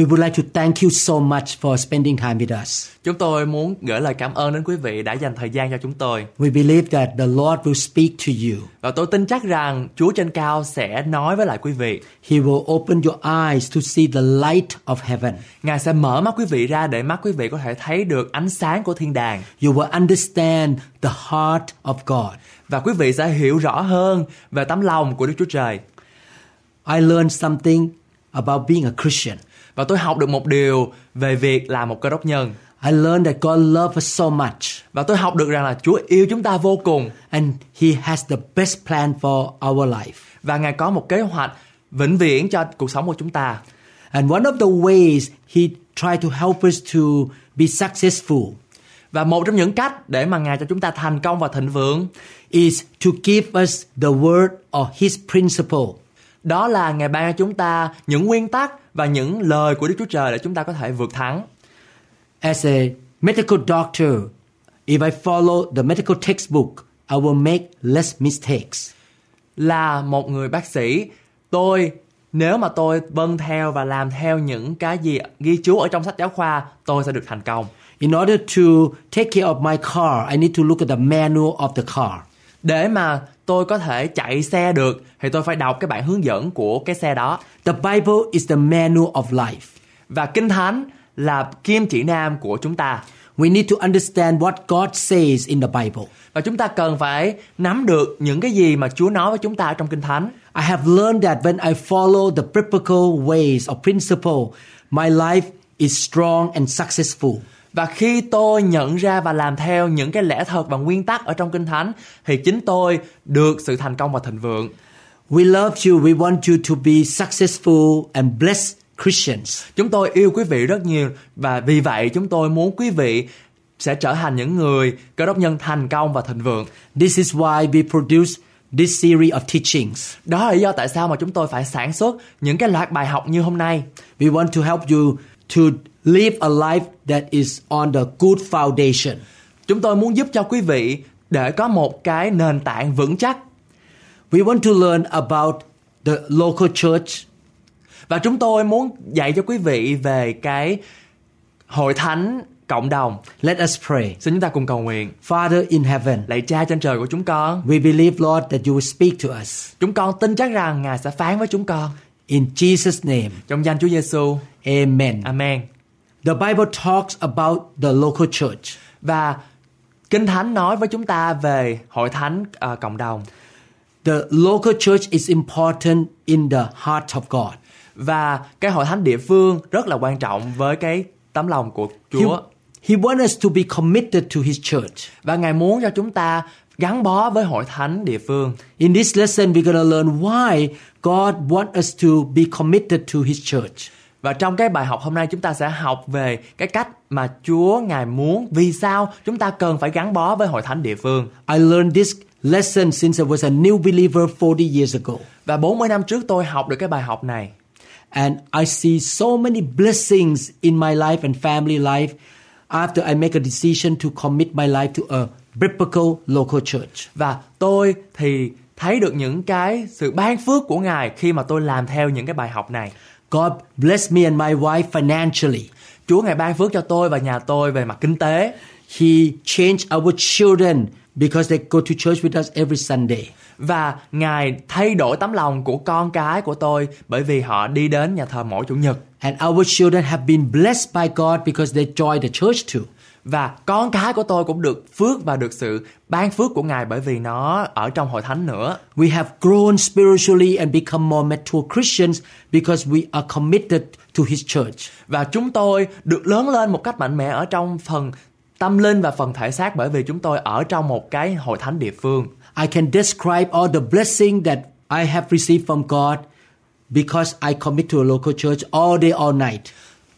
We would like to thank you so much for spending time with us. Chúng tôi muốn gửi lời cảm ơn đến quý vị đã dành thời gian cho chúng tôi. We believe that the Lord will speak to you. Và tôi tin chắc rằng Chúa trên cao sẽ nói với lại quý vị. He will open your eyes to see the light of heaven. Ngài sẽ mở mắt quý vị ra để mắt quý vị có thể thấy được ánh sáng của thiên đàng. You will understand the heart of God. Và quý vị sẽ hiểu rõ hơn về tấm lòng của Đức Chúa Trời. I learned something about being a Christian. Và tôi học được một điều về việc là một cơ đốc nhân. I learned that God loves us so much Và tôi học được rằng là Chúa yêu chúng ta vô cùng. and He has the best plan for our life. Và Ngài có một kế hoạch vĩnh viễn cho cuộc sống của chúng ta. And one of the ways He tried to help us to be successful Và một trong những cách để mà Ngài cho chúng ta thành công và thịnh vượng is to give us the word or His principle. đó là Ngài ban cho chúng ta những nguyên tắc và những lời của Đức Chúa Trời để chúng ta có thể vượt thắng. As a medical doctor, if I follow the medical textbook, I will make less mistakes. Là một người bác sĩ, tôi nếu mà tôi vâng theo và làm theo những cái gì ghi chú ở trong sách giáo khoa, tôi sẽ được thành công. In order to take care of my car, I need to look at the manual of the car. Để mà tôi có thể chạy xe được thì tôi phải đọc cái bản hướng dẫn của cái xe đó. The Bible is the manual of life. Và Kinh Thánh là kim chỉ nam của chúng ta. We need to understand what God says in the Bible. Và chúng ta cần phải nắm được những cái gì mà Chúa nói với chúng ta trong Kinh Thánh. I have learned that when I follow the biblical ways or principle, my life is strong and successful. Và khi tôi nhận ra và làm theo những cái lẽ thật và nguyên tắc ở trong Kinh Thánh thì chính tôi được sự thành công và thịnh vượng. We love you. We want you to be successful and blessed Christians. Chúng tôi yêu quý vị rất nhiều và vì vậy chúng tôi muốn quý vị sẽ trở thành những người cơ đốc nhân thành công và thịnh vượng. This is why we produce this series of teachings. Đó là lý do tại sao mà chúng tôi phải sản xuất những cái loạt bài học như hôm nay. We want to help you to live a life that is on the good foundation. Chúng tôi muốn giúp cho quý vị để có một cái nền tảng vững chắc We want to learn about the local church, và chúng tôi muốn dạy cho quý vị về cái hội thánh cộng đồng. let us pray. Xin chúng ta cùng cầu nguyện. Father in heaven, Lạy Cha trên trời của chúng con, we believe, Lord, that you will speak to us. chúng con tin chắc rằng Ngài sẽ phán với chúng con. In Jesus' name, Trong danh Chúa Giêsu. amen. Amen. The Bible talks about the local church. Và Kinh Thánh nói với chúng ta về hội thánh ờ, cộng đồng The local church is important in the heart of God. và cái hội thánh địa phương rất là quan trọng với cái tấm lòng của He, Chúa. he wants us to be committed to His church. Và Ngài muốn cho chúng ta gắn bó với hội thánh địa phương. In this lesson, we're going to learn why God wants us to be committed to His church. Và trong cái bài học hôm nay chúng ta sẽ học về cái cách mà Chúa Ngài muốn vì sao chúng ta cần phải gắn bó với hội thánh địa phương. I learned this lesson since I was a new believer 40 years ago. Và 40 năm trước tôi học được cái bài học này. And I see so many blessings in my life and family life after I make a decision to commit my life to a biblical local church. Và tôi thì thấy được những cái sự ban phước của Ngài khi mà tôi làm theo những cái bài học này. God bless me and my wife financially. Chúa Ngài ban phước cho tôi và nhà tôi về mặt kinh tế. He changed our children because they go to church with us every Sunday. Và Ngài thay đổi tấm lòng của con cái của tôi bởi vì họ đi đến nhà thờ mỗi chủ nhật. And our children have been blessed by God because they join the church too. Và con cái của tôi cũng được phước và được sự ban phước của Ngài bởi vì nó ở trong hội thánh nữa. We have grown spiritually and become more mature Christians because we are committed to His church. Và chúng tôi được lớn lên một cách mạnh mẽ ở trong phần tâm linh và phần thể xác bởi vì chúng tôi ở trong một cái hội thánh địa phương. I can describe all the blessing that I have received from God because I commit to a local church all day, all night.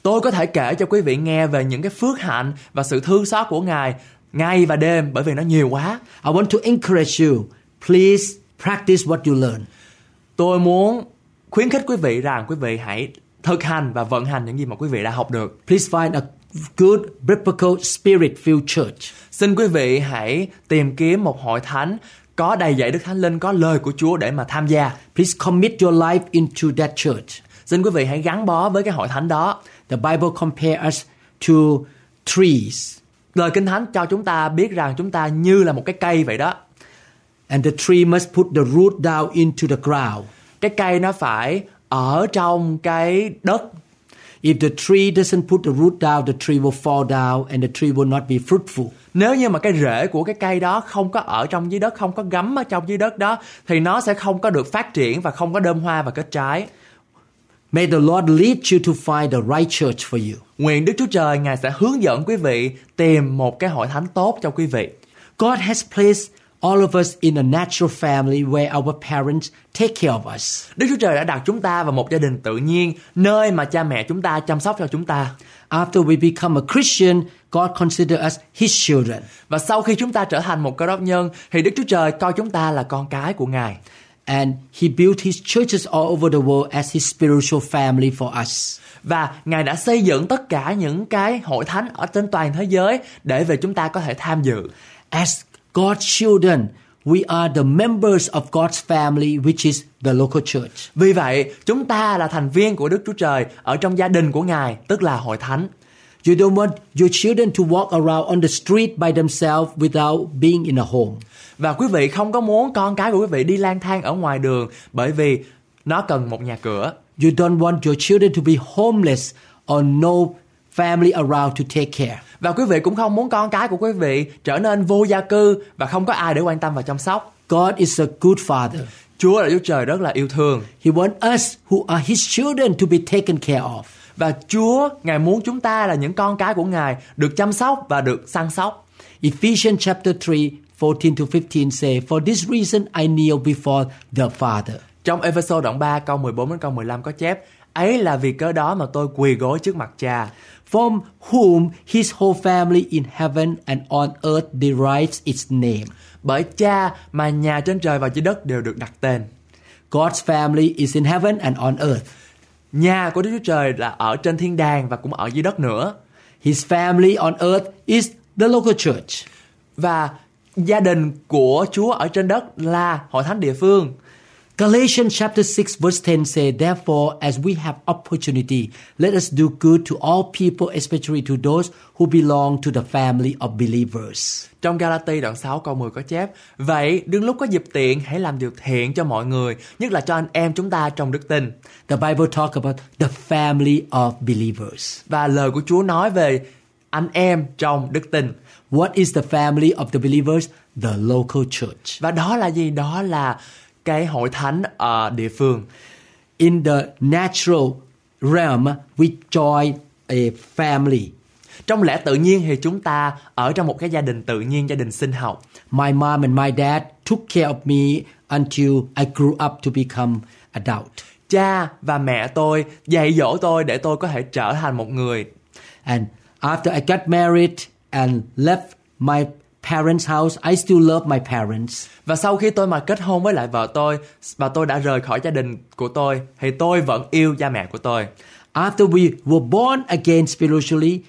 Tôi có thể kể cho quý vị nghe về những cái phước hạnh và sự thương xót của Ngài ngày và đêm bởi vì nó nhiều quá. I want to encourage you. Please practice what you learn. Tôi muốn khuyến khích quý vị rằng quý vị hãy thực hành và vận hành những gì mà quý vị đã học được. Please find a good biblical spirit-filled church. Xin quý vị hãy tìm kiếm một hội thánh có đầy dạy Đức Thánh Linh, có lời của Chúa để mà tham gia. Please commit your life into that church. Xin quý vị hãy gắn bó với cái hội thánh đó. The Bible compares us to trees. Lời Kinh Thánh cho chúng ta biết rằng chúng ta như là một cái cây vậy đó. And the tree must put the root down into the ground. Cái cây nó phải ở trong cái đất. If the tree doesn't put the root down, the tree will fall down and the tree will not be fruitful. Nếu như mà cái rễ của cái cây đó không có ở trong dưới đất, không có gắm ở trong dưới đất đó thì nó sẽ không có được phát triển và không có đơm hoa và kết trái. May the Lord lead you to find the right church for you. Nguyện Đức Chúa Trời Ngài sẽ hướng dẫn quý vị tìm một cái hội thánh tốt cho quý vị. God has placed all of us in a natural family where our parents take care of us. Đức Chúa Trời đã đặt chúng ta vào một gia đình tự nhiên, nơi mà cha mẹ chúng ta chăm sóc cho chúng ta. After we become a Christian, God considers us His children. Và sau khi chúng ta trở thành một cơ đốc nhân thì Đức Chúa Trời coi chúng ta là con cái của Ngài. And He built His churches all over the world as His spiritual family for us. Và Ngài đã xây dựng tất cả những cái hội thánh ở trên toàn thế giới để về chúng ta có thể tham dự. As God's children, we are the members of God's family, which is the local church. Vì vậy, chúng ta là thành viên của Đức Chúa Trời ở trong gia đình của Ngài, tức là hội thánh. You don't want your children to walk around on the street by themselves without being in a home. Và quý vị không có muốn con cái của quý vị đi lang thang ở ngoài đường bởi vì nó cần một nhà cửa. You don't want your children to be homeless or no family around to take care. Và quý vị cũng không muốn con cái của quý vị trở nên vô gia cư và không có ai để quan tâm và chăm sóc. God is a good father. Chúa là Chúa Trời rất là yêu thương. He wants us who are his children to be taken care of. Và Chúa, Ngài muốn chúng ta là những con cái của Ngài được chăm sóc và được săn sóc. Ephesians chapter 3, 14 to 15 say, For this reason I kneel before the Father. Trong Ephesos đoạn 3 câu 14 đến câu 15 có chép Ấy là vì cớ đó mà tôi quỳ gối trước mặt cha From whom his whole family in heaven and on earth derives its name. Bởi cha mà nhà trên trời và dưới đất đều được đặt tên God's family is in heaven and on earth. Nhà của Đức Chúa Trời là ở trên thiên đàng và cũng ở dưới đất nữa His family on earth is the local church. Và gia đình của Chúa ở trên đất là hội thánh địa phương Galatians chapter 6 verse 10 say, Therefore, as we have opportunity, let us do good to all people, especially to those who belong to the family of believers. Trong Galati đoạn 6 câu 10 có chép Vậy đừng lúc có dịp tiện hãy làm điều thiện cho mọi người Nhất là cho anh em chúng ta trong đức tin The Bible talk about the family of believers. Và lời của Chúa nói về anh em trong đức tin What is the family of the believers? The local church. Và đó là gì? Đó là cái hội thánh ở địa phương In the natural realm, we join a family. Trong lẽ tự nhiên thì chúng ta ở trong một cái gia đình tự nhiên, gia đình sinh học My mom and my dad took care of me until I grew up to become adult. Cha và mẹ tôi dạy dỗ tôi để tôi có thể trở thành một người And after I got married and left my parents' house, I still love my parents. Và sau khi tôi mà kết hôn với lại vợ tôi và tôi đã rời khỏi gia đình của tôi thì tôi vẫn yêu cha mẹ của tôi. After we were born again spiritually,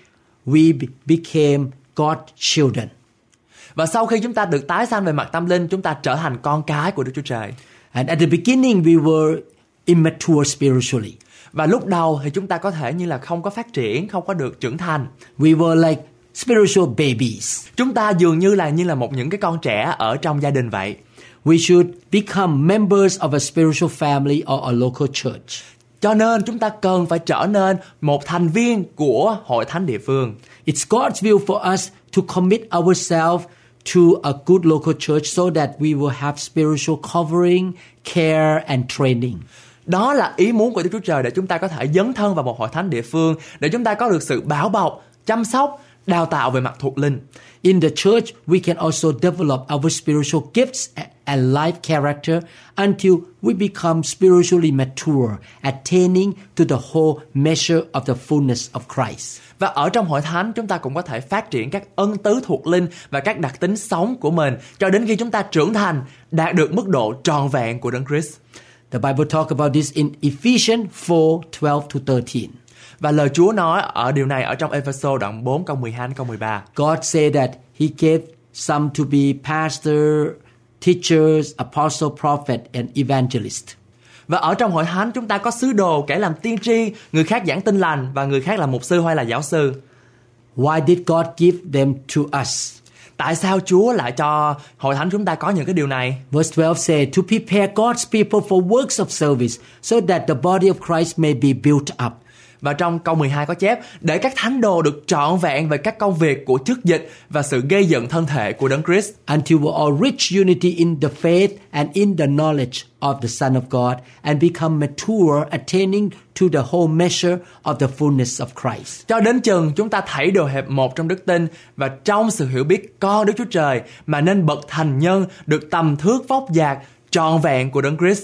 we be- became God's children. Và sau khi chúng ta được tái sanh về mặt tâm linh, chúng ta trở thành con cái của Đức Chúa Trời. And at the beginning, we were immature spiritually. Và lúc đầu thì chúng ta có thể như là không có phát triển, không có được trưởng thành. We were like spiritual babies. Chúng ta dường như là như là một những cái con trẻ ở trong gia đình vậy. We should become members of a spiritual family or a local church. Cho nên chúng ta cần phải trở nên một thành viên của hội thánh địa phương. It's God's will for us to commit ourselves to a good local church so that we will have spiritual covering, care, and training. Đó là ý muốn của Đức Chúa Trời để chúng ta có thể dấn thân vào một hội thánh địa phương để chúng ta có được sự bảo bọc, chăm sóc đào tạo về mặt thuộc linh. In the church, we can also develop our spiritual gifts and life character until we become spiritually mature, attaining to the whole measure of the fullness of Christ. Và ở trong hội thánh chúng ta cũng có thể phát triển các ân tứ thuộc linh và các đặc tính sống của mình cho đến khi chúng ta trưởng thành, đạt được mức độ tròn vẹn của Đấng Christ. The Bible talk about this in Ephesians 4 12 to 13. Và lời Chúa nói ở điều này ở trong Ephesos đoạn 4 câu 12 đến câu 13. God said that He gave some to be pastor, teachers, apostle, prophet, and evangelist. Và ở trong hội thánh chúng ta có sứ đồ kẻ làm tiên tri, người khác giảng tin lành và người khác là mục sư hay là giáo sư. Why did God give them to us? Tại sao Chúa lại cho hội thánh chúng ta có những cái điều này? Verse 12 says, To prepare God's people for works of service, so that the body of Christ may be built up. Và trong câu 12 có chép để các thánh đồ được trọn vẹn về các công việc của chức dịch và sự gây dựng thân thể của Đấng Christ until we're all rich unity in the faith and in the knowledge of the Son of God and become mature, attaining to the whole measure of the fullness of Christ. cho đến chừng chúng ta thảy đều hẹp một trong đức tin và trong sự hiểu biết con Đức Chúa Trời mà nên bậc thành nhân được tầm thước vóc dạc trọn vẹn của Đấng Christ.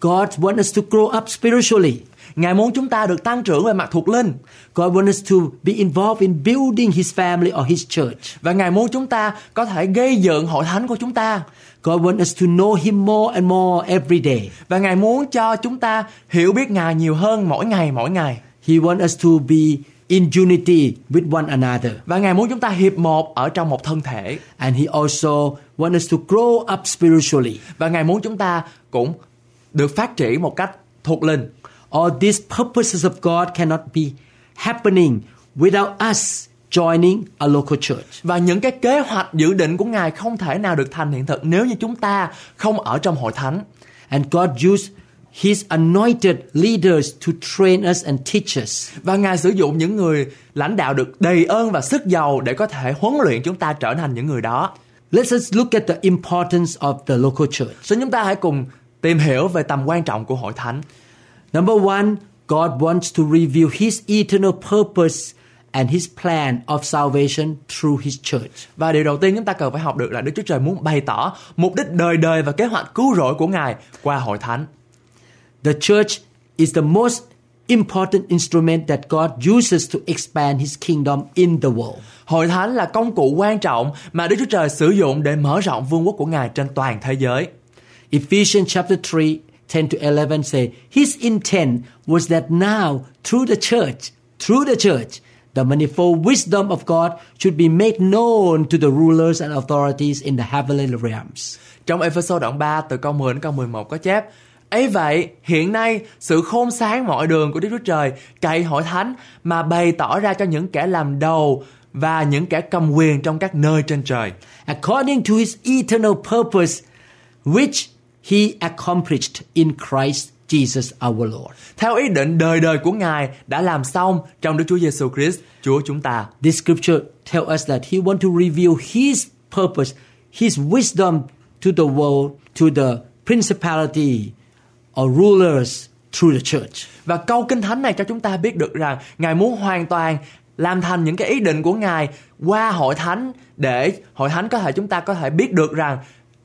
God wants us to grow up spiritually. Ngài muốn chúng ta được tăng trưởng về mặt thuộc linh God wants us to be involved in building His family or His church. và Ngài muốn chúng ta có thể gây dựng hội thánh của chúng ta God wants us to know Him more and more every day. và Ngài muốn cho chúng ta hiểu biết Ngài nhiều hơn mỗi ngày mỗi ngày He wants us to be in unity with one another. và Ngài muốn chúng ta hiệp một ở trong một thân thể And He also wants us to grow up spiritually. và Ngài muốn chúng ta cũng được phát triển một cách thuộc linh All these purposes of God cannot be happening without us joining a local church. Và những cái kế hoạch dự định của Ngài không thể nào được thành hiện thực nếu như chúng ta không ở trong hội thánh. And God used His anointed leaders to train us and teach us. Và Ngài sử dụng những người lãnh đạo được đầy ơn và sức giàu để có thể huấn luyện chúng ta trở thành những người đó. Let's us look at the importance of the local church. Xin chúng ta hãy cùng tìm hiểu về tầm quan trọng của hội thánh. Number one, God wants to reveal His eternal purpose and His plan of salvation through His church. Và điều đầu tiên chúng ta cần phải học được là Đức Chúa Trời muốn bày tỏ mục đích đời đời và kế hoạch cứu rỗi của Ngài qua hội thánh. The church is the most important instrument that God uses to expand His kingdom in the world. Hội thánh là công cụ quan trọng mà Đức Chúa Trời sử dụng để mở rộng vương quốc của Ngài trên toàn thế giới. Ephesians chapter 3, 10 to 11 say, His intent was that now, through the church, through the church, the manifold wisdom of God should be made known to the rulers and authorities in the heavenly realms. Trong Ephesos đoạn 3 từ câu 10 đến câu 11 có chép ấy vậy, hiện nay sự khôn sáng mọi đường của Đức Chúa Trời cậy hội thánh mà bày tỏ ra cho những kẻ làm đầu và những kẻ cầm quyền trong các nơi trên trời. According to His eternal purpose, which He accomplished in Christ Jesus our Lord. Theo ý định đời đời của Ngài đã làm xong trong Đức Chúa Giêsu Christ, Chúa chúng ta. This scripture tell us that He want to reveal His purpose, His wisdom to the world, to the principality or rulers through the church. Và câu kinh thánh này cho chúng ta biết được rằng Ngài muốn hoàn toàn làm thành những cái ý định của Ngài qua hội thánh để hội thánh có thể chúng ta có thể biết được rằng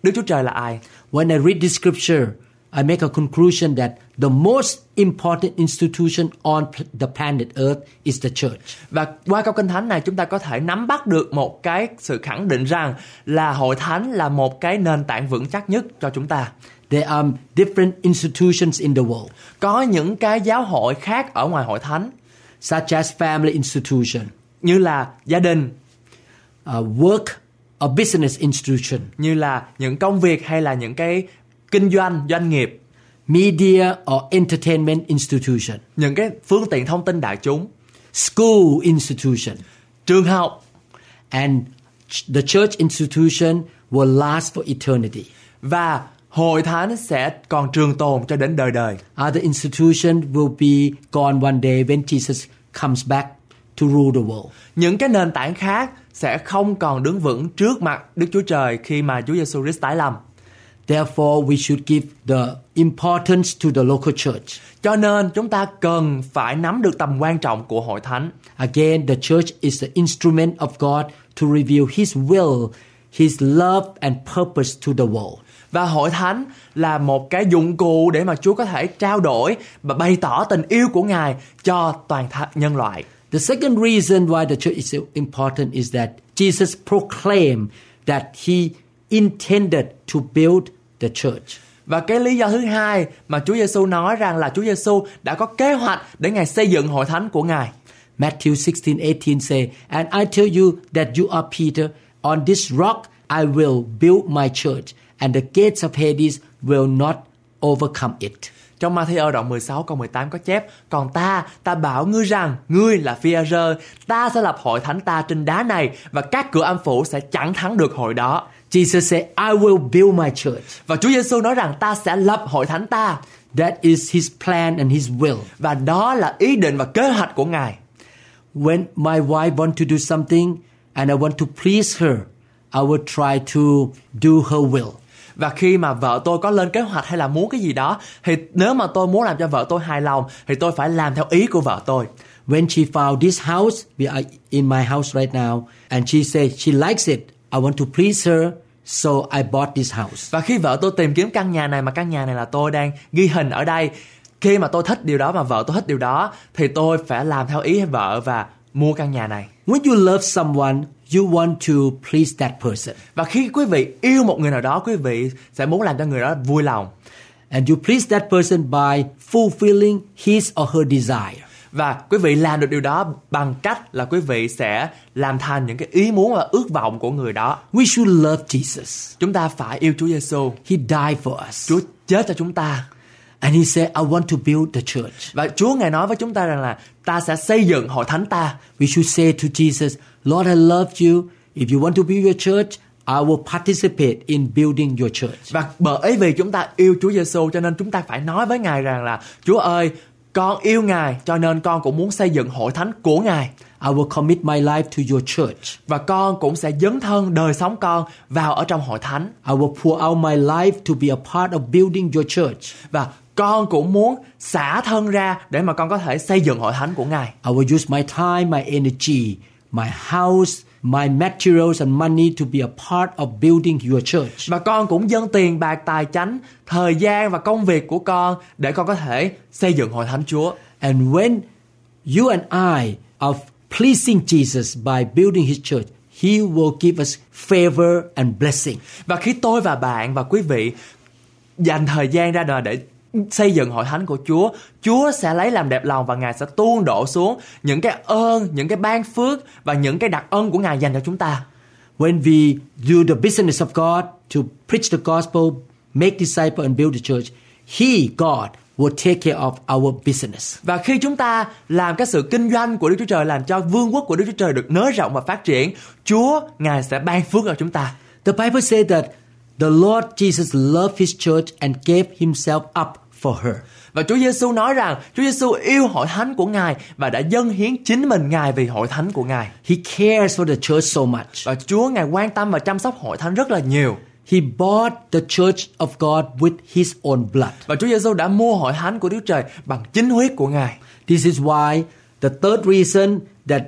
Đức Chúa Trời là ai. When I read this scripture, I make a conclusion that the most important institution on the planet Earth is the church. Và qua câu kinh thánh này chúng ta có thể nắm bắt được một cái sự khẳng định rằng là hội thánh là một cái nền tảng vững chắc nhất cho chúng ta. There are different institutions in the world, Có những cái giáo hội khác ở ngoài hội thánh such as family institution, như là gia đình, uh, work or business institution, như là những công việc hay là những cái kinh doanh, doanh nghiệp, media or entertainment institution, những cái phương tiện thông tin đại chúng, school institution, trường học. And the church institution will last for eternity. và hội thánh sẽ còn trường tồn cho đến đời đời. Other institutions will be gone one day when Jesus comes back to rule the world. Những cái nền tảng khác sẽ không còn đứng vững trước mặt Đức Chúa Trời khi mà Chúa Giêsu Christ tái lâm. Therefore, we should give the importance to the local church. Cho nên chúng ta cần phải nắm được tầm quan trọng của hội thánh. Again, the church is the instrument of God to reveal His will, His love, and purpose to the world. Và hội thánh là một cái dụng cụ để mà Chúa có thể trao đổi và bày tỏ tình yêu của Ngài cho toàn thể nhân loại. The second reason why the church is so important is that Jesus proclaimed that He intended to build the church. Và cái lý do thứ hai mà Chúa Giêsu nói rằng là Chúa Giêsu đã có kế hoạch để Ngài xây dựng hội thánh của Ngài. Matthew 16:18 say, "And I tell you that you are Peter, on this rock I will build my church, and the gates of Hades will not overcome it." Trong Matthew đoạn 16 câu 18 có chép Còn ta, ta bảo ngươi rằng Ngươi là phi rơ Ta sẽ lập hội thánh ta trên đá này Và các cửa âm phủ sẽ chẳng thắng được hội đó Jesus said, "I will build my church." Và Chúa Giêsu nói rằng ta sẽ lập hội thánh ta That is his plan and his will. Và đó là ý định và kế hoạch của Ngài When my wife want to do something and I want to please her, I will try to do her will. Và khi mà vợ tôi có lên kế hoạch hay là muốn cái gì đó Thì nếu mà tôi muốn làm cho vợ tôi hài lòng Thì tôi phải làm theo ý của vợ tôi When she found this house, we are in my house right now, and she said she likes it. I want to please her, so I bought this house. Và khi vợ tôi tìm kiếm căn nhà này mà căn nhà này là tôi đang ghi hình ở đây Khi mà tôi thích điều đó mà vợ tôi thích điều đó Thì tôi phải làm theo ý vợ và mua căn nhà này When you love someone, you want to please that person, Và khi quý vị yêu một người nào đó Quý vị sẽ muốn làm cho người đó vui lòng and you please that person by fulfilling his or her desire. Và quý vị làm được điều đó bằng cách là quý vị sẽ làm thành những cái ý muốn và ước vọng của người đó. We should love Jesus. Chúng ta phải yêu Chúa Giêsu. He died for us, Chúa chết cho chúng ta. and he said, "I want to build the church." Và Chúa Ngài nói với chúng ta rằng là ta sẽ xây dựng hội thánh ta. We should say to Jesus, Lord, I love you. If you want to build your church, I will participate in building your church. Và bởi vì chúng ta yêu Chúa Giêsu cho nên chúng ta phải nói với Ngài rằng là Chúa ơi, con yêu Ngài cho nên con cũng muốn xây dựng hội thánh của Ngài. I will commit my life to your church. Và con cũng sẽ dấn thân đời sống con vào ở trong hội thánh. I will pour out my life to be a part of building your church. Và con cũng muốn xả thân ra để mà con có thể xây dựng hội thánh của Ngài. I will use my time, my energy, my house, my materials and money to be a part of building your church. Và con cũng dâng tiền bạc tài chánh, thời gian và công việc của con để con có thể xây dựng hội thánh Chúa. And when you and I are pleasing Jesus by building his church, he will give us favor and blessing. Và khi tôi và bạn và quý vị dành thời gian ra đời để xây dựng hội thánh của Chúa, Chúa sẽ lấy làm đẹp lòng và Ngài sẽ tuôn đổ xuống những cái ơn, những cái ban phước và những cái đặc ân của Ngài dành cho chúng ta. When we do the business of God to preach the gospel, make disciples, and build the church, He, God, will take care of our business. Và khi chúng ta làm cái sự kinh doanh của Đức Chúa Trời làm cho vương quốc của Đức Chúa Trời được nới rộng và phát triển, Chúa Ngài sẽ ban phước cho chúng ta. The Bible says that the Lord Jesus loved His church and gave Himself up for her. Và Chúa Giêsu nói rằng Chúa Giêsu yêu hội thánh của Ngài và đã dâng hiến chính mình Ngài vì hội thánh của Ngài. He cares for the church so much. Và Chúa Ngài quan tâm và chăm sóc hội thánh rất là nhiều. He bought the church of God with His own blood. Và Chúa Giêsu đã mua hội thánh của Đức Trời bằng chính huyết của Ngài. This is why the third reason that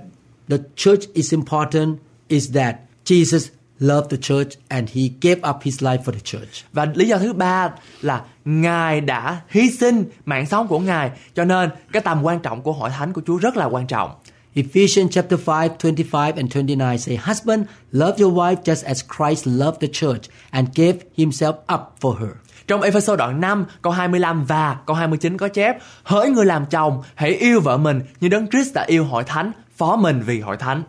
the church is important is that Jesus loved the church and he gave up his life for the church. Và lý do thứ ba là Ngài đã hy sinh mạng sống của Ngài cho nên cái tầm quan trọng của hội thánh của Chúa rất là quan trọng. Ephesians chapter 5, 25 and 29 say, Husband, love your wife just as Christ loved the church and gave himself up for her. Trong Ephesos đoạn 5 câu 25 và câu 29 có chép Hỡi người làm chồng hãy yêu vợ mình như Đấng Christ đã yêu hội thánh phó mình vì hội thánh.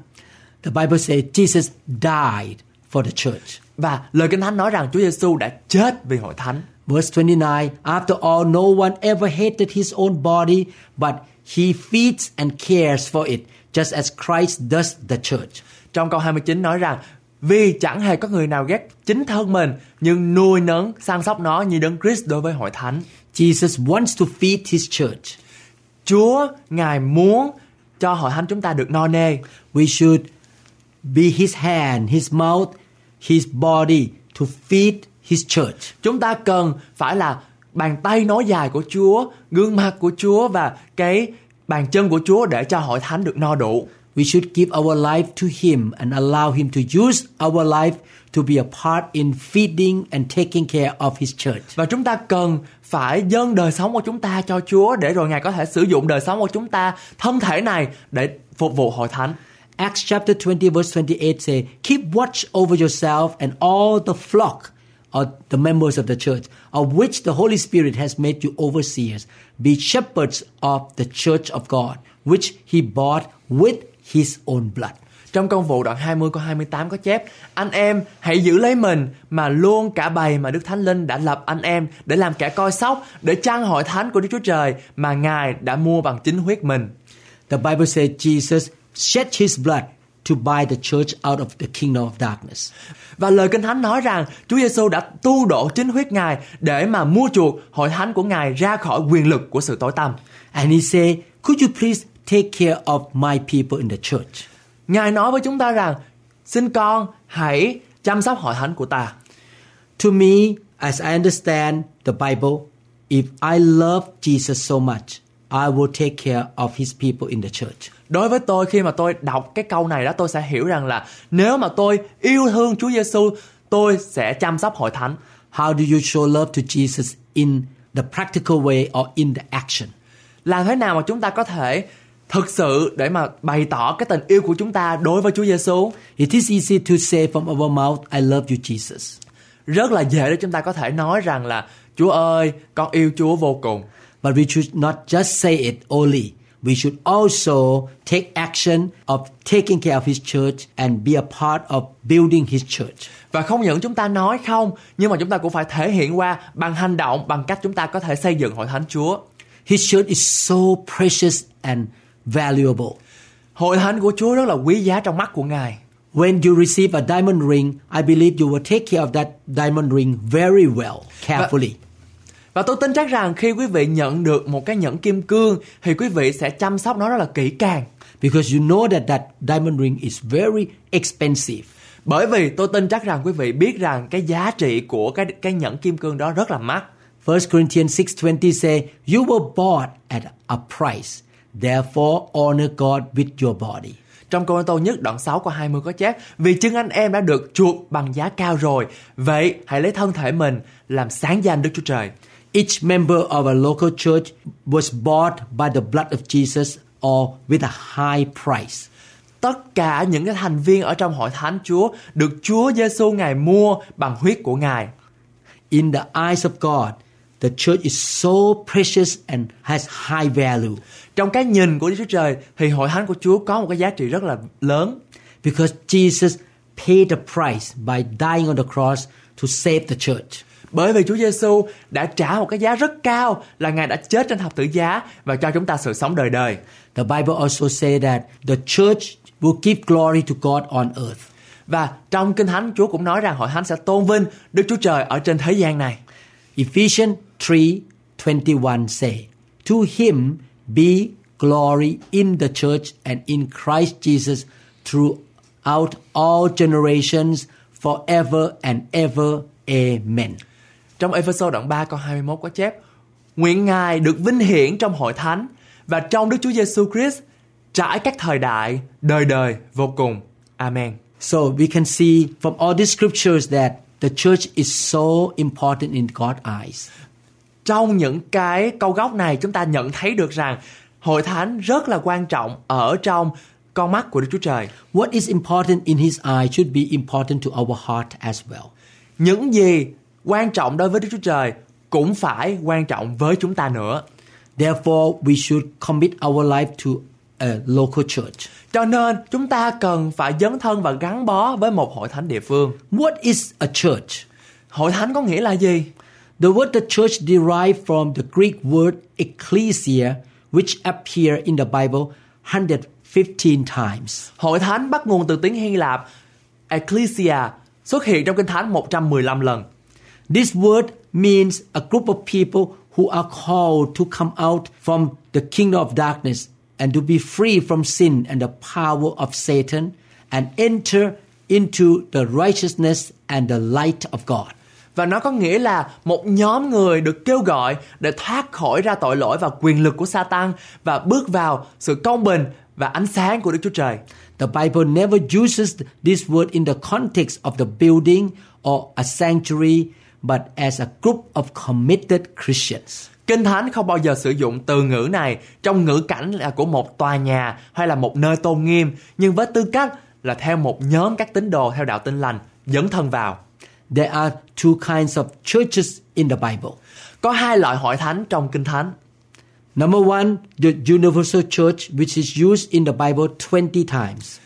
The Bible says Jesus died for the church. Và lời Kinh Thánh nói rằng Chúa Giêsu đã chết vì hội thánh. Verse 29 After all, no one ever hated his own body, but he feeds and cares for it, just as Christ does the church. Trong câu 29 nói rằng vì chẳng hề có người nào ghét chính thân mình nhưng nuôi nấng săn sóc nó như Đấng Christ đối với hội thánh. Jesus wants to feed his church. Chúa Ngài muốn cho hội thánh chúng ta được no nê. We should be his hand, his mouth, his body to feed His church. Chúng ta cần phải là bàn tay nói dài của Chúa, gương mặt của Chúa và cái bàn chân của Chúa để cho hội thánh được no đủ. We should give our life to Him and allow Him to use our life to be a part in feeding and taking care of His church. Và chúng ta cần phải dâng đời sống của chúng ta cho Chúa để rồi Ngài có thể sử dụng đời sống của chúng ta, thân thể này để phục vụ hội thánh. Acts chapter 20 verse 28 say, Keep watch over yourself and all the flock or the members of the church, of which the Holy Spirit has made you overseers. Be shepherds of the church of God, which he bought with his own blood. Trong công vụ đoạn 20 câu 28 có chép Anh em hãy giữ lấy mình mà luôn cả bầy mà Đức Thánh Linh đã lập anh em để làm kẻ coi sóc để chăn hội thánh của Đức Chúa Trời mà Ngài đã mua bằng chính huyết mình. The Bible says Jesus shed his blood to buy the church out of the kingdom of darkness. Và lời Kinh Thánh nói rằng Chúa Giêsu đã tu đổ chính huyết Ngài để mà mua chuộc hội thánh của Ngài ra khỏi quyền lực của sự tối tăm. And he said, Could you please take care of my people in the church? Ngài nói với chúng ta rằng xin con hãy chăm sóc hội thánh của ta. To me, as I understand the Bible, if I love Jesus so much, I will take care of his people in the church. Đối với tôi khi mà tôi đọc cái câu này đó tôi sẽ hiểu rằng là nếu mà tôi yêu thương Chúa Giêsu, tôi sẽ chăm sóc hội thánh. How do you show love to Jesus in the practical way or in the action? Làm thế nào mà chúng ta có thể thực sự để mà bày tỏ cái tình yêu của chúng ta đối với Chúa Giêsu? It is easy to say from our mouth, I love you, Jesus. Rất là dễ để chúng ta có thể nói rằng là Chúa ơi, con yêu Chúa vô cùng. But we should not just say it only. We should also take action of taking care of his church and be a part of building his church. Và không những chúng ta nói không, nhưng mà chúng ta cũng phải thể hiện qua bằng hành động, bằng cách chúng ta có thể xây dựng hội thánh Chúa. His church is so precious and valuable. Hội thánh của Chúa rất là quý giá trong mắt của Ngài. When you receive a diamond ring, I believe you will take care of that diamond ring very well, carefully. Và tôi tin chắc rằng khi quý vị nhận được một cái nhẫn kim cương thì quý vị sẽ chăm sóc nó rất là kỹ càng. Because you know that that diamond ring is very expensive. Bởi vì tôi tin chắc rằng quý vị biết rằng cái giá trị của cái cái nhẫn kim cương đó rất là mắc. 1 Corinthians 6:20 say, "You were bought at a price. Therefore honor God with your body." Trong câu tô nhất đoạn 6 câu 20 có chép Vì chân anh em đã được chuộc bằng giá cao rồi Vậy hãy lấy thân thể mình làm sáng danh Đức Chúa Trời Each member of a local church was bought by the blood of Jesus or with a high price. Tất cả những cái thành viên ở trong hội thánh Chúa được Chúa Giêsu Ngài mua bằng huyết của Ngài. In the eyes of God, the church is so precious and has high value Trong cái nhìn của Đức Chúa Trời thì hội thánh của Chúa có một cái giá trị rất là lớn because Jesus paid the price by dying on the cross to save the church. Bởi vì Chúa Giêsu đã trả một cái giá rất cao là Ngài đã chết trên thập tự giá và cho chúng ta sự sống đời đời. The Bible also say that the church will give glory to God on earth. Và trong Kinh Thánh Chúa cũng nói rằng hội thánh sẽ tôn vinh Đức Chúa Trời ở trên thế gian này. Ephesians 3:21 say, "To him be glory in the church and in Christ Jesus throughout all generations forever and ever. Amen." Trong Ephesos đoạn 3 câu 21 có chép Nguyện Ngài được vinh hiển trong hội thánh và trong Đức Chúa Giêsu Christ trải các thời đại, đời đời vô cùng. Amen. So we can see from all these scriptures that the church is so important in God's eyes. Trong những cái câu gốc này chúng ta nhận thấy được rằng hội thánh rất là quan trọng ở trong con mắt của Đức Chúa Trời. What is important in his eye should be important to our heart as well. Những gì quan trọng đối với Đức Chúa Trời cũng phải quan trọng với chúng ta nữa. Therefore, we should commit our life to a local church. Cho nên chúng ta cần phải dấn thân và gắn bó với một hội thánh địa phương. What is a church? Hội thánh có nghĩa là gì? The word the church derived from the Greek word ecclesia, which appear in the Bible 115 times. Hội thánh bắt nguồn từ tiếng Hy Lạp Ecclesia xuất hiện trong Kinh Thánh 115 lần. This word means a group of people who are called to come out from the kingdom of darkness and to be free from sin and the power of Satan and enter into the righteousness and the light of God. và nó có nghĩa là một nhóm người được kêu gọi để thoát khỏi ra tội lỗi và quyền lực của Satan và bước vào sự công bình và ánh sáng của Đức Chúa Trời. The Bible never uses this word in the context of the building or a sanctuary, but as a group of committed Christians. Kinh Thánh không bao giờ sử dụng từ ngữ này trong ngữ cảnh là của một tòa nhà hay là một nơi tôn nghiêm, nhưng với tư cách là theo một nhóm các tín đồ theo đạo tin lành dấn thân vào. There are two kinds of churches in the Bible. Có hai loại hội thánh trong Kinh Thánh. Number one, the universal church, which is used in the Bible 20 times.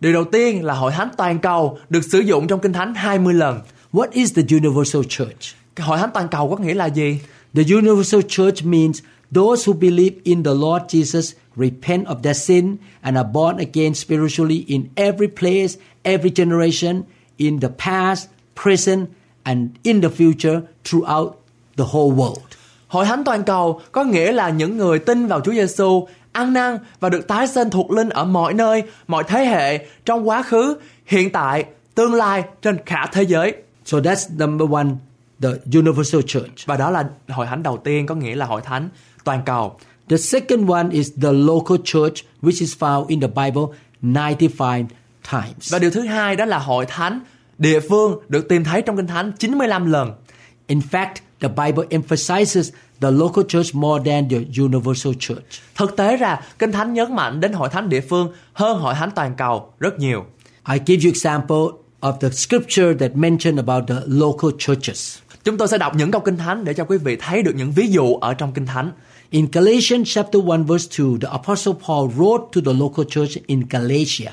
Điều đầu tiên là hội thánh toàn cầu được sử dụng trong Kinh Thánh 20 lần. What is the universal church? Cái hội thánh toàn cầu có nghĩa là gì? The universal church means those who believe in the Lord Jesus repent of their sin and are born again spiritually in every place, every generation, in the past, present, and in the future throughout the whole world. Hội thánh toàn cầu có nghĩa là những người tin vào Chúa Giêsu ăn năn và được tái sinh thuộc linh ở mọi nơi, mọi thế hệ, trong quá khứ, hiện tại, tương lai trên cả thế giới. So that's number one, the universal church. Và đó là hội thánh đầu tiên có nghĩa là hội thánh toàn cầu. The second one is the local church, which is found in the Bible 95 times. Và điều thứ hai đó là hội thánh địa phương được tìm thấy trong Kinh Thánh 95 lần. In fact, the Bible emphasizes the local church more than the universal church. Thực tế ra, Kinh Thánh nhấn mạnh đến hội thánh địa phương hơn hội thánh toàn cầu rất nhiều. I give you example of the scripture that mention about the local churches. Chúng tôi sẽ đọc những câu Kinh Thánh để cho quý vị thấy được những ví dụ ở trong Kinh Thánh. In Galatians chapter 1 verse 2, the apostle Paul wrote to the local church in Galatia.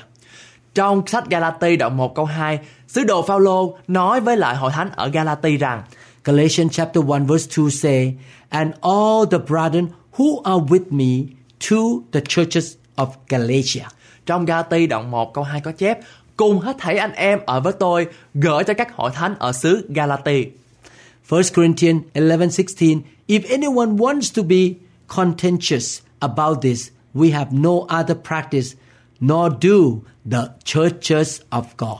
Trong sách Galati đoạn 1 câu 2, sứ đồ Phaolô nói với lại hội thánh ở Galati rằng Galatians chapter 1 verse 2 say, And all the brethren who are with me to the churches of Galatia. trong Galati đoạn 1 câu 2 có chép cùng hết thảy anh em ở với tôi gửi cho các hội thánh ở xứ Galati. 1 Corinthians 11:16 If anyone wants to be contentious about this, we have no other practice nor do the churches of God.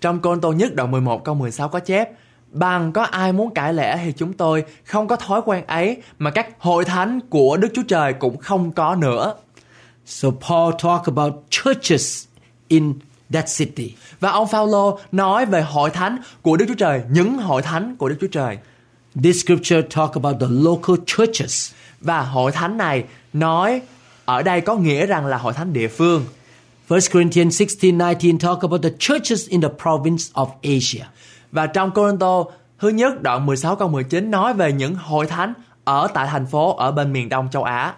Trong Côn Tô nhất đoạn 11 câu 16 có chép Bằng có ai muốn cãi lẽ thì chúng tôi không có thói quen ấy mà các hội thánh của Đức Chúa Trời cũng không có nữa. So Paul talk about churches in that city. Và ông Phaolô nói về hội thánh của Đức Chúa Trời, những hội thánh của Đức Chúa Trời. This scripture talk about the local churches. Và hội thánh này nói ở đây có nghĩa rằng là hội thánh địa phương. 1 Corinthians 16:19 talk about the churches in the province of Asia. Và trong Corinto thứ nhất đoạn 16 câu 19 nói về những hội thánh ở tại thành phố ở bên miền đông châu Á.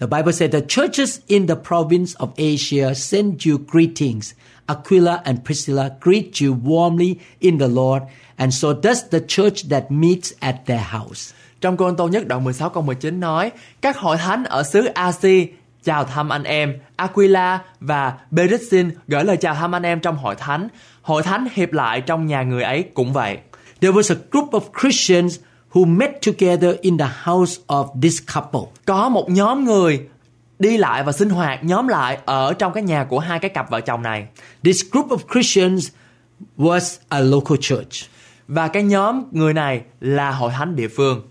The Bible said the churches in the province of Asia send you greetings. Aquila and Priscilla greet you warmly in the Lord, and so does the church that meets at their house. Trong Corinto nhất đoạn 16 câu 19 nói các hội thánh ở xứ Asia chào thăm anh em. Aquila và Beresin gửi lời chào thăm anh em trong hội thánh. Hội thánh hiệp lại trong nhà người ấy cũng vậy. There was a group of Christians who met together in the house of this couple. Có một nhóm người đi lại và sinh hoạt nhóm lại ở trong cái nhà của hai cái cặp vợ chồng này. This group of Christians was a local church. Và cái nhóm người này là hội thánh địa phương.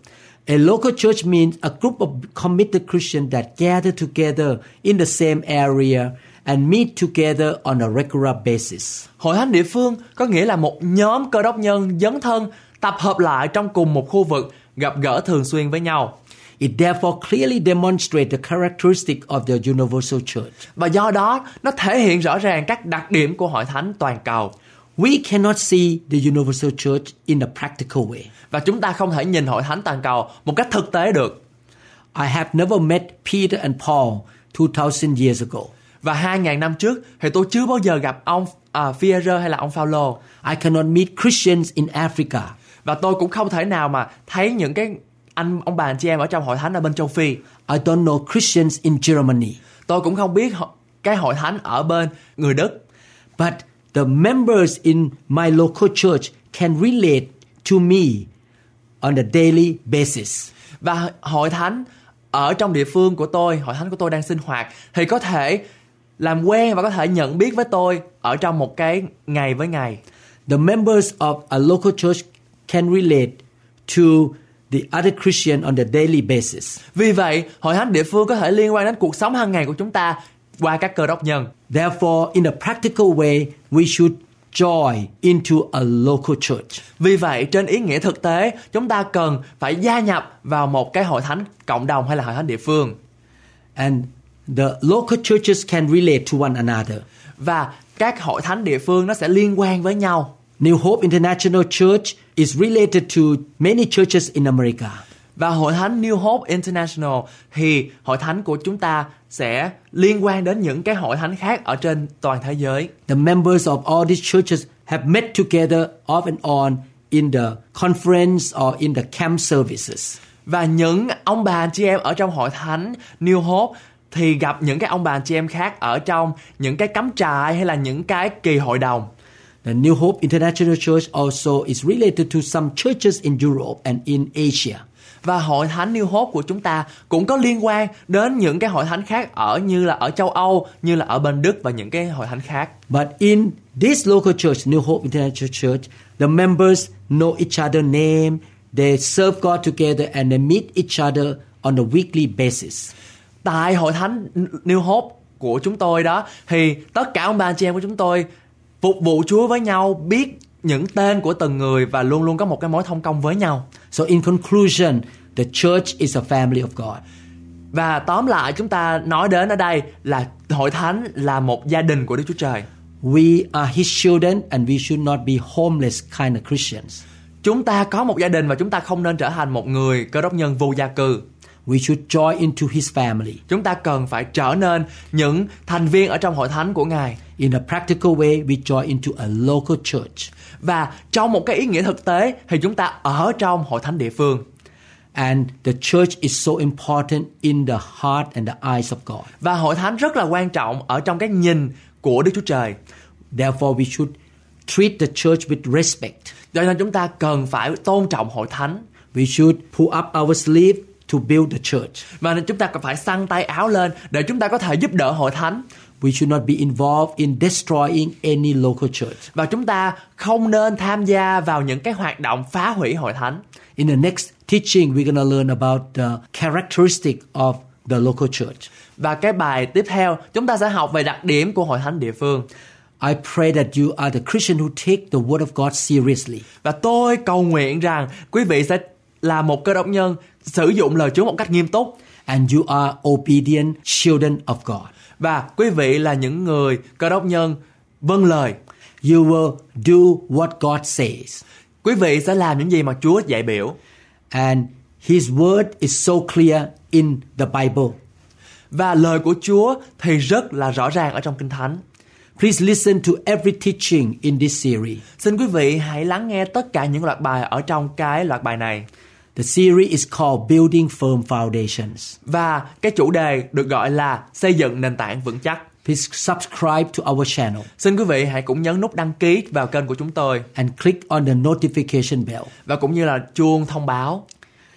A local church means a group of committed Christians that gather together in the same area and meet together on a regular basis. Hội thánh địa phương có nghĩa là một nhóm cơ đốc nhân dấn thân tập hợp lại trong cùng một khu vực gặp gỡ thường xuyên với nhau. It therefore clearly demonstrates the characteristic of the universal church. Và do đó nó thể hiện rõ ràng các đặc điểm của hội thánh toàn cầu. We cannot see the universal church in a practical way. Và chúng ta không thể nhìn hội thánh toàn cầu một cách thực tế được. I have never met Peter and Paul 2000 years ago. Và 2.000 năm trước thì tôi chưa bao giờ gặp ông à, Phi-e-rơ hay là ông Phaolô I cannot meet Christians in Africa. và tôi cũng không thể nào mà thấy những cái anh ông bà chị em ở trong hội thánh ở bên châu Phi. I don't know Christians in Germany. Tôi cũng không biết cái hội thánh ở bên người Đức. But the members in my local church can relate to me on a daily basis. Và hội thánh ở trong địa phương của tôi, hội thánh của tôi đang sinh hoạt thì có thể làm quen và có thể nhận biết với tôi ở trong một cái ngày với ngày. The members of a local church can relate to the other Christian on the daily basis. Vì vậy, hội thánh địa phương có thể liên quan đến cuộc sống hàng ngày của chúng ta qua các cơ đốc nhân. Therefore, in a practical way, we should join into a local church. Vì vậy, trên ý nghĩa thực tế, chúng ta cần phải gia nhập vào một cái hội thánh cộng đồng hay là hội thánh địa phương. And the local churches can relate to one another. Và các hội thánh địa phương nó sẽ liên quan với nhau. New Hope International Church is related to many churches in America. Và hội thánh New Hope International thì hội thánh của chúng ta sẽ liên quan đến những cái hội thánh khác ở trên toàn thế giới. The members of all these churches have met together off and on in the conference or in the camp services. Và những ông bà chị em ở trong hội thánh New Hope thì gặp những cái ông bà chị em khác ở trong những cái cắm trại hay là những cái kỳ hội đồng. The New Hope International Church also is related to some churches in Europe and in Asia. Và hội thánh New Hope của chúng ta cũng có liên quan đến những cái hội thánh khác ở như là ở châu Âu, như là ở bên Đức và những cái hội thánh khác. But in this local church, New Hope International Church, the members know each other's name, they serve God together, and they meet each other on a weekly basis. Tại hội thánh New Hope của chúng tôi đó thì tất cả ông bà anh chị em của chúng tôi phục vụ Chúa với nhau, biết những tên của từng người và luôn luôn có một cái mối thông công với nhau. So, in conclusion, the church is a family of God. Và tóm lại chúng ta nói đến ở đây là hội thánh là một gia đình của Đức Chúa Trời. We are His children, and we should not be homeless kind of Christians. Chúng ta có một gia đình và chúng ta không nên trở thành một người cơ đốc nhân vô gia cư. We should join into His family. Chúng ta cần phải trở nên những thành viên ở trong hội thánh của Ngài. In a practical way, we join into a local church. Và trong một cái ý nghĩa thực tế thì chúng ta ở trong hội thánh địa phương. And the church is so important in the heart and the eyes of God. Và hội thánh rất là quan trọng ở trong cái nhìn của Đức Chúa Trời. Therefore, we should treat the church with respect. Cho nên chúng ta cần phải tôn trọng hội thánh. We should pull up our sleeve to build the church. Và nên chúng ta cần phải săn tay áo lên để chúng ta có thể giúp đỡ hội thánh. We should not be involved in destroying any local church. Và chúng ta không nên tham gia vào những cái hoạt động phá hủy hội thánh. In the next teaching, we're going to learn about the characteristic of the local church. Và cái bài tiếp theo chúng ta sẽ học về đặc điểm của hội thánh địa phương. I pray that you are the Christian who take the word of God seriously. Và tôi cầu nguyện rằng quý vị sẽ là một cơ đốc nhân sử dụng lời Chúa một cách nghiêm túc and you are obedient children of God. Và quý vị là những người cơ đốc nhân vâng lời. You will do what God says. Quý vị sẽ làm những gì mà Chúa dạy biểu. And His word is so clear in the Bible. Và lời của Chúa thì rất là rõ ràng ở trong Kinh Thánh. Please listen to every teaching in this series. Xin quý vị hãy lắng nghe tất cả những loạt bài ở trong cái loạt bài này. The series is called Building Firm Foundations. Và cái chủ đề được gọi là xây dựng nền tảng vững chắc. Please subscribe to our channel Xin quý vị hãy cũng nhấn nút đăng ký vào kênh của chúng tôi and click on the notification bell. và cũng như là chuông thông báo.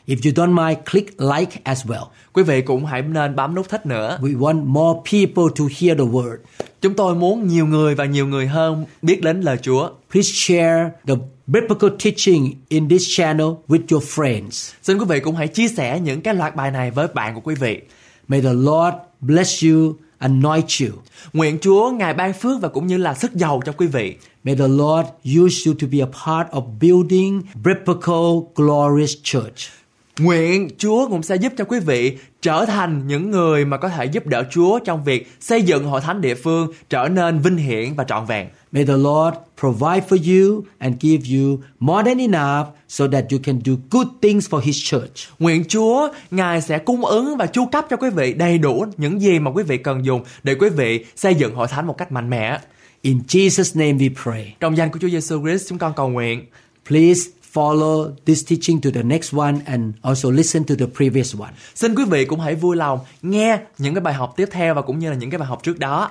If you don't mind, click like as well. Quý vị cũng hãy nên bấm nút thích nữa. We want more people to hear the word. Chúng tôi muốn nhiều người và nhiều người hơn biết đến lời Chúa. Please share the biblical teaching in this channel with your friends. Xin quý vị cũng hãy chia sẻ những cái loạt bài này với bạn của quý vị. May the Lord bless you, anoint you. Nguyện Chúa Ngài ban phước và cũng như là sức giàu cho quý vị. May the Lord use you to be a part of building biblical glorious church. Nguyện Chúa cũng sẽ giúp cho quý vị trở thành những người mà có thể giúp đỡ Chúa trong việc xây dựng hội thánh địa phương trở nên vinh hiển và trọn vẹn. May the Lord provide for you and give you more than enough so that you can do good things for His church. Nguyện Chúa Ngài sẽ cung ứng và chu cấp cho quý vị đầy đủ những gì mà quý vị cần dùng để quý vị xây dựng hội thánh một cách mạnh mẽ. In Jesus' name we pray. Trong danh của Chúa Giêsu Christ chúng con cầu nguyện. Please follow this teaching to the next one and also listen to the previous one. Xin quý vị cũng hãy vui lòng nghe những cái bài học tiếp theo và cũng như là những cái bài học trước đó.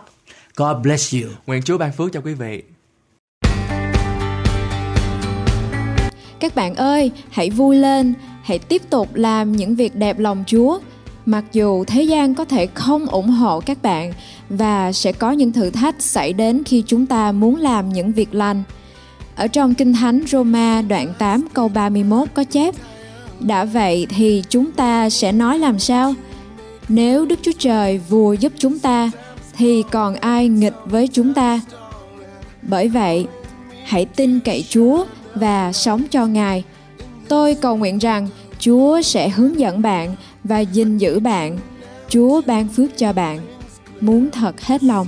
God bless you. Nguyện Chúa ban phước cho quý vị. Các bạn ơi, hãy vui lên, hãy tiếp tục làm những việc đẹp lòng Chúa. Mặc dù thế gian có thể không ủng hộ các bạn và sẽ có những thử thách xảy đến khi chúng ta muốn làm những việc lành. Ở trong Kinh Thánh Roma đoạn 8 câu 31 có chép Đã vậy thì chúng ta sẽ nói làm sao? Nếu Đức Chúa Trời vua giúp chúng ta thì còn ai nghịch với chúng ta? Bởi vậy, hãy tin cậy Chúa và sống cho Ngài. Tôi cầu nguyện rằng Chúa sẽ hướng dẫn bạn và gìn giữ bạn. Chúa ban phước cho bạn. Muốn thật hết lòng.